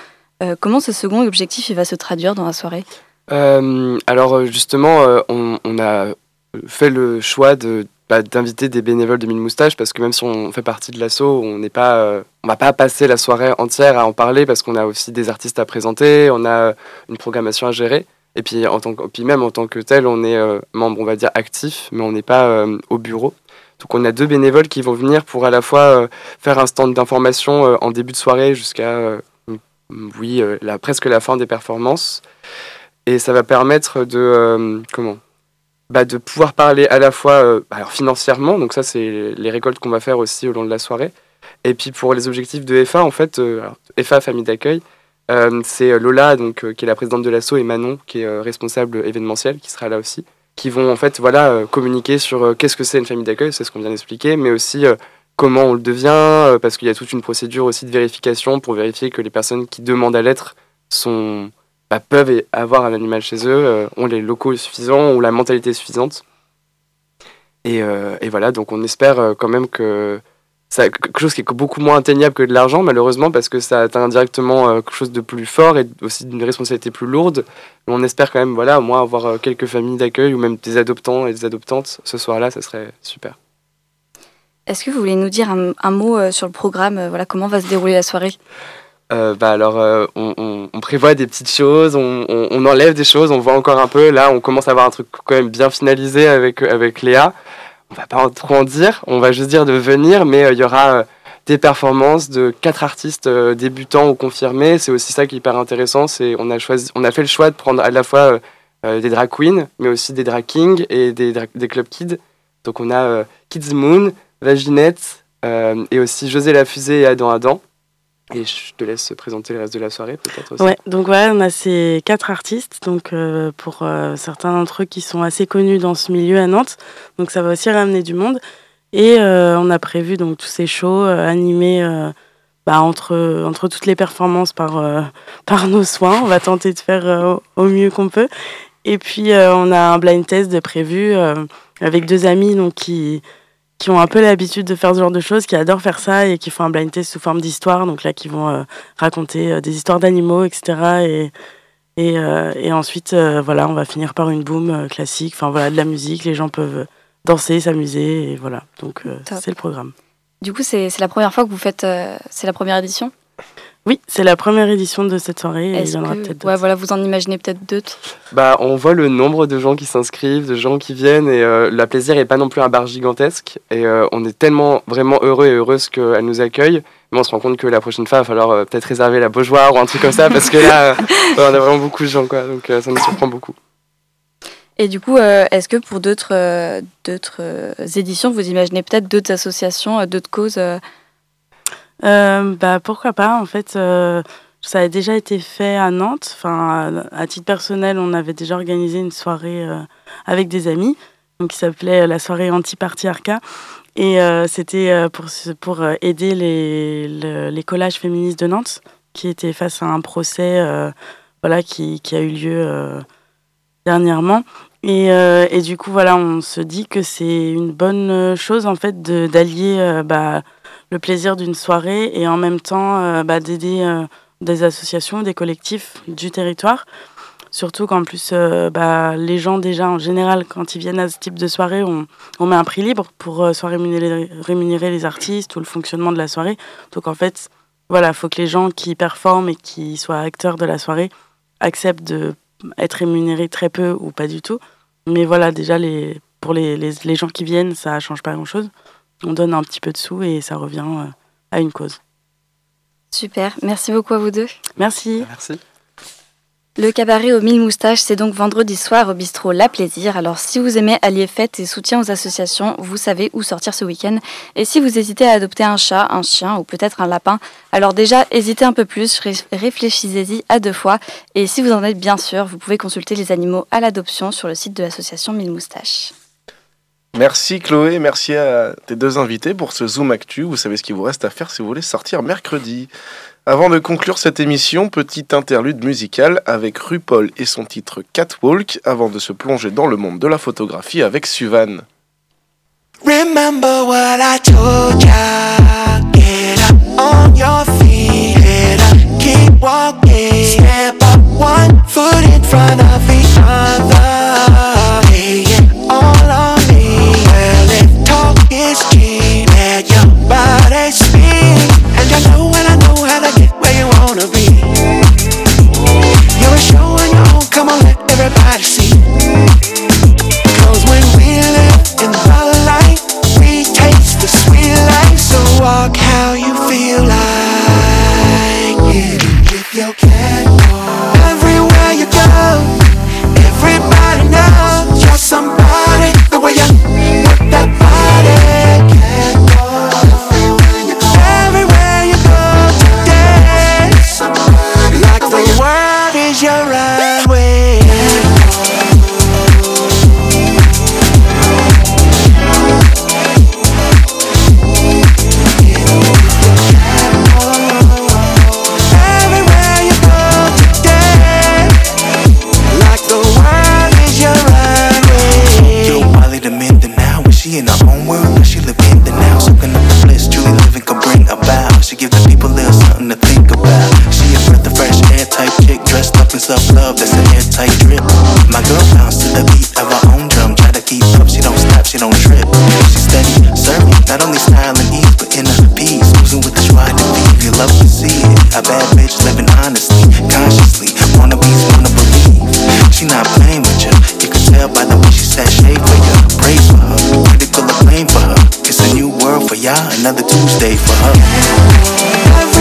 comment ce second objectif il va se traduire dans la soirée? Alors justement, on, on, a fait le choix de bah, d'inviter des bénévoles de Mille Moustaches parce que même si on fait partie de l'assaut, on n'est pas, euh, on va pas passer la soirée entière à en parler parce qu'on a aussi des artistes à présenter, on a une programmation à gérer. Et puis, en tant que, puis même en tant que tel, on est euh, membre, on va dire, actif, mais on n'est pas euh, au bureau. Donc on a deux bénévoles qui vont venir pour à la fois faire un stand d'information en début de soirée jusqu'à oui, la, presque la fin des performances. Et ça va permettre de, comment? Bah, de pouvoir parler à la fois alors financièrement, donc ça c'est les récoltes qu'on va faire aussi au long de la soirée, et puis pour les objectifs de FA, en fait, FA Famille d'accueil, c'est Lola, donc, qui est la présidente de l'ASSO, et Manon, qui est responsable événementiel, qui sera là aussi, qui vont en fait voilà, communiquer sur qu'est-ce que c'est une famille d'accueil, c'est ce qu'on vient d'expliquer, mais aussi comment on le devient, euh, parce qu'il y a toute une procédure aussi de vérification pour vérifier que les personnes qui demandent à l'être sont, bah, peuvent avoir un animal chez eux, euh, ont les locaux suffisants, ont la mentalité suffisante. Et, euh, voilà, donc on espère quand même que c'est quelque chose qui est beaucoup moins atteignable que de l'argent, malheureusement, parce que ça atteint directement quelque chose de plus fort et aussi d'une responsabilité plus lourde. Mais on espère quand même, voilà, au moins avoir quelques familles d'accueil ou même des adoptants et des adoptantes ce soir-là, ça serait super. Est-ce que vous voulez nous dire un, mot euh, sur le programme euh, Voilà, comment va se dérouler la soirée? Euh, bah alors, on, prévoit des petites choses, on, enlève des choses, on voit encore un peu. Là, on commence à avoir un truc quand même bien finalisé avec, avec Léa. On va pas trop en dire, on va juste dire de venir, mais il y aura des performances de quatre artistes débutants ou confirmés. C'est aussi ça qui est hyper intéressant. C'est on a choisi, on a fait le choix de prendre à la fois des drag queens, mais aussi des drag kings et des, des club kids. Donc on a Kids Moon, Vaginette euh, et aussi José Lafusée et Adam Adam. Et je te laisse présenter le reste de la soirée peut-être aussi. Ouais, donc voilà, on a ces quatre artistes, donc euh, pour euh, certains d'entre eux qui sont assez connus dans ce milieu à Nantes, donc ça va aussi ramener du monde. Et on a prévu donc tous ces shows animés bah, entre, entre toutes les performances par, par nos soins. On va tenter de faire au mieux qu'on peut. Et puis on a un blind test de prévu avec deux amis donc, qui, qui ont un peu l'habitude de faire ce genre de choses, qui adorent faire ça et qui font un blind test sous forme d'histoire. Donc là, qui vont euh, raconter euh, des histoires d'animaux, etc. Et, et, euh, et ensuite, voilà, on va finir par une boom classique. Enfin voilà, de la musique, les gens peuvent danser, s'amuser, et voilà. Donc c'est le programme. Du coup, c'est la première fois que vous faites, c'est la première édition? Oui, c'est la première édition de cette soirée. Et il y en aura peut-être ouais, voilà, vous en imaginez peut-être d'autres bah, On voit le nombre de gens qui s'inscrivent, de gens qui viennent, et euh, la plaisir n'est pas non plus un bar gigantesque. Et euh, on est tellement vraiment heureux et heureuse qu'elle nous accueille. Mais on se rend compte que la prochaine fois, il va falloir euh, peut-être réserver la Beaujoire ou un truc comme ça, parce que là, on a vraiment beaucoup de gens, quoi, donc ça nous surprend beaucoup. Et du coup, est-ce que pour d'autres d'autres éditions, vous imaginez peut-être d'autres associations, d'autres causes euh, bah, Pourquoi pas, en fait. Euh, ça a déjà été fait à Nantes. Enfin, à, titre personnel, on avait déjà organisé une soirée euh, avec des amis, donc qui s'appelait la soirée anti-patriarcat. Et c'était pour, pour aider les, les, collages féministes de Nantes, qui étaient face à un procès voilà, qui, qui a eu lieu dernièrement. Et, et, du coup, voilà, on se dit que c'est une bonne chose, en fait, d'allier bah, le plaisir d'une soirée et en même temps euh, bah, d'aider euh, des associations, des collectifs du territoire. Surtout qu'en plus, euh, bah, les gens déjà en général, quand ils viennent à ce type de soirée, on, met un prix libre pour soit rémunérer, les artistes ou le fonctionnement de la soirée. Donc en fait, voilà, il faut que les gens qui performent et qui soient acteurs de la soirée acceptent d'être rémunérés très peu ou pas du tout. Mais voilà, déjà, les, pour les, les, les gens qui viennent, ça change pas grand-chose on donne un petit peu de sous et ça revient euh, à une cause. Super, merci beaucoup à vous deux. Merci. Merci. Le cabaret aux mille moustaches, c'est donc vendredi soir au bistrot La Plaisir. Alors si vous aimez allier fête et soutien aux associations, vous savez où sortir ce week-end. Et si vous hésitez à adopter un chat, un chien ou peut-être un lapin, alors déjà hésitez un peu plus, réfléchissez-y à deux fois. Et si vous en êtes bien sûr, vous pouvez consulter les animaux à l'adoption sur le site de l'association Mille Moustaches. Merci Chloé, merci à tes deux invités pour ce Zoom Actu. Vous savez ce qu'il vous reste à faire si vous voulez sortir mercredi. Avant de conclure cette émission, petite interlude musicale avec RuPaul et son titre Catwalk avant de se plonger dans le monde de la photographie avec Suvan. relajarse y'all, another Tuesday for her.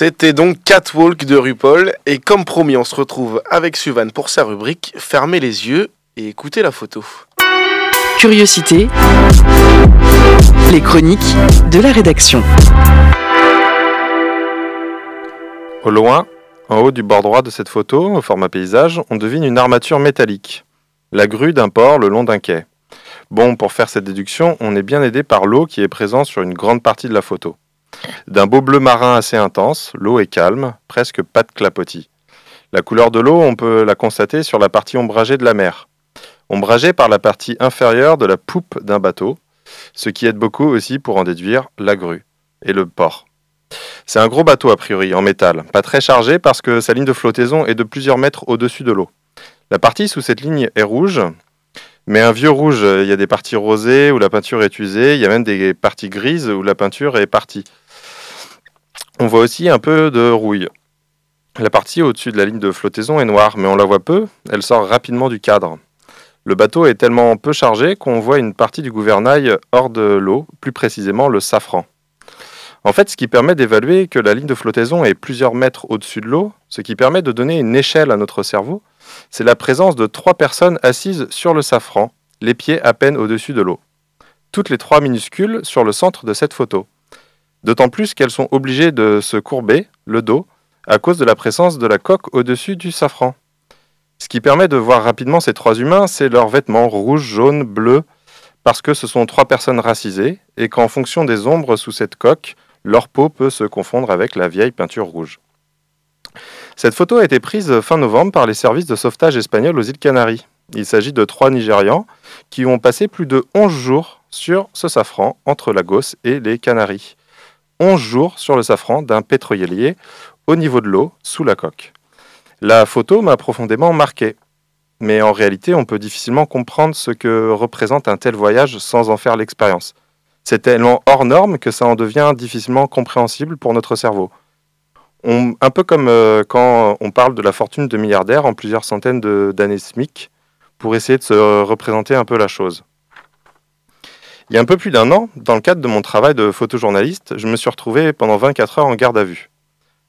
C'était donc Catwalk de RuPaul et comme promis on se retrouve avec Suvan pour sa rubrique Fermez les yeux et écoutez la photo. Curiosité. Les chroniques de la rédaction. Au loin, en haut du bord droit de cette photo, au format paysage, on devine une armature métallique. La grue d'un port le long d'un quai. Bon, pour faire cette déduction, on est bien aidé par l'eau qui est présente sur une grande partie de la photo. D'un beau bleu marin assez intense, l'eau est calme, presque pas de clapotis. La couleur de l'eau, on peut la constater sur la partie ombragée de la mer. Ombragée par la partie inférieure de la poupe d'un bateau, ce qui aide beaucoup aussi pour en déduire la grue et le port. C'est un gros bateau a priori, en métal, pas très chargé parce que sa ligne de flottaison est de plusieurs mètres au-dessus de l'eau. La partie sous cette ligne est rouge, mais un vieux rouge, il y a des parties rosées où la peinture est usée, il y a même des parties grises où la peinture est partie. On voit aussi un peu de rouille. La partie au-dessus de la ligne de flottaison est noire, mais on la voit peu, elle sort rapidement du cadre. Le bateau est tellement peu chargé qu'on voit une partie du gouvernail hors de l'eau, plus précisément le safran. En fait, ce qui permet d'évaluer que la ligne de flottaison est plusieurs mètres au-dessus de l'eau, ce qui permet de donner une échelle à notre cerveau, c'est la présence de trois personnes assises sur le safran, les pieds à peine au-dessus de l'eau. Toutes les trois minuscules sur le centre de cette photo. D'autant plus qu'elles sont obligées de se courber, le dos, à cause de la présence de la coque au-dessus du safran. Ce qui permet de voir rapidement ces trois humains, c'est leurs vêtements rouge, jaune, bleu, parce que ce sont trois personnes racisées, et qu'en fonction des ombres sous cette coque, leur peau peut se confondre avec la vieille peinture rouge. Cette photo a été prise fin novembre par les services de sauvetage espagnols aux îles Canaries. Il s'agit de trois Nigérians qui ont passé plus de 11 jours sur ce safran entre Lagos et les Canaries. 11 jours sur le safran d'un pétrolier au niveau de l'eau, sous la coque. La photo m'a profondément marqué. Mais en réalité, on peut difficilement comprendre ce que représente un tel voyage sans en faire l'expérience. C'est tellement hors norme que ça en devient difficilement compréhensible pour notre cerveau. Un peu comme euh, quand on parle de la fortune de milliardaires en plusieurs centaines d'années SMIC, pour essayer de se représenter un peu la chose. Il y a un peu plus d'un an, dans le cadre de mon travail de photojournaliste, je me suis retrouvé pendant 24 heures en garde à vue.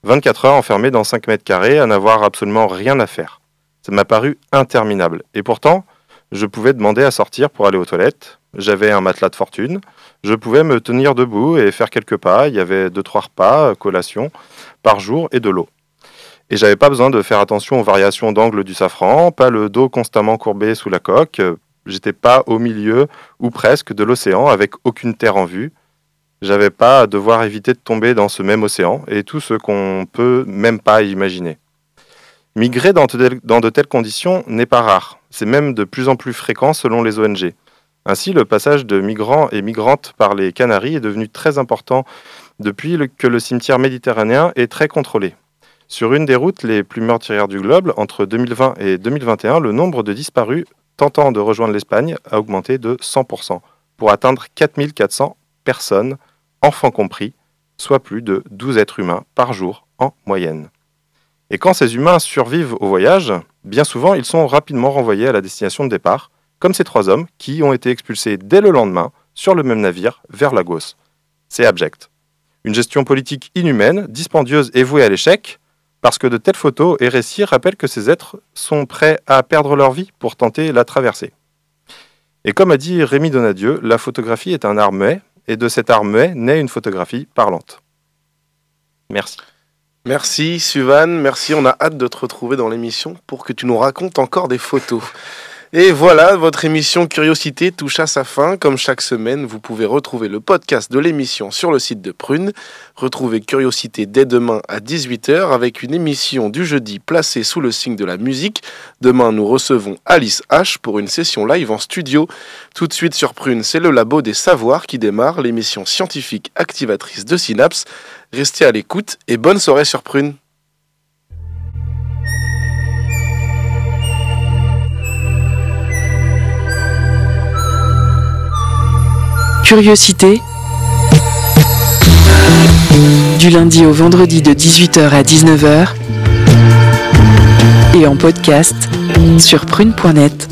24 heures enfermé dans 5 mètres carrés à n'avoir absolument rien à faire. Ça m'a paru interminable. Et pourtant, je pouvais demander à sortir pour aller aux toilettes. J'avais un matelas de fortune. Je pouvais me tenir debout et faire quelques pas. Il y avait deux, trois repas, collation, par jour et de l'eau. Et j'avais pas besoin de faire attention aux variations d'angle du safran, pas le dos constamment courbé sous la coque. J'étais pas au milieu ou presque de l'océan avec aucune terre en vue. J'avais pas à devoir éviter de tomber dans ce même océan et tout ce qu'on peut même pas imaginer. Migrer dans de telles conditions n'est pas rare. C'est même de plus en plus fréquent selon les ONG. Ainsi, le passage de migrants et migrantes par les Canaries est devenu très important depuis que le cimetière méditerranéen est très contrôlé. Sur une des routes les plus meurtrières du globe, entre 2020 et 2021, le nombre de disparus tentant de rejoindre l'Espagne a augmenté de 100%, pour atteindre 4400 personnes, enfants compris, soit plus de 12 êtres humains par jour en moyenne. Et quand ces humains survivent au voyage, bien souvent ils sont rapidement renvoyés à la destination de départ, comme ces trois hommes qui ont été expulsés dès le lendemain sur le même navire vers Lagos. C'est abject. Une gestion politique inhumaine, dispendieuse et vouée à l'échec, parce que de telles photos et récits rappellent que ces êtres sont prêts à perdre leur vie pour tenter la traversée. Et comme a dit Rémi Donadieu, la photographie est un art muet, et de cet art muet naît une photographie parlante. Merci. Merci Suvan, merci, on a hâte de te retrouver dans l'émission pour que tu nous racontes encore des photos. Et voilà, votre émission Curiosité touche à sa fin. Comme chaque semaine, vous pouvez retrouver le podcast de l'émission sur le site de Prune. Retrouvez Curiosité dès demain à 18h avec une émission du jeudi placée sous le signe de la musique. Demain, nous recevons Alice H pour une session live en studio. Tout de suite sur Prune, c'est le Labo des Savoirs qui démarre, l'émission scientifique activatrice de Synapse. Restez à l'écoute et bonne soirée sur Prune. Curiosité. Du lundi au vendredi de 18h à 19h. Et en podcast sur prune.net.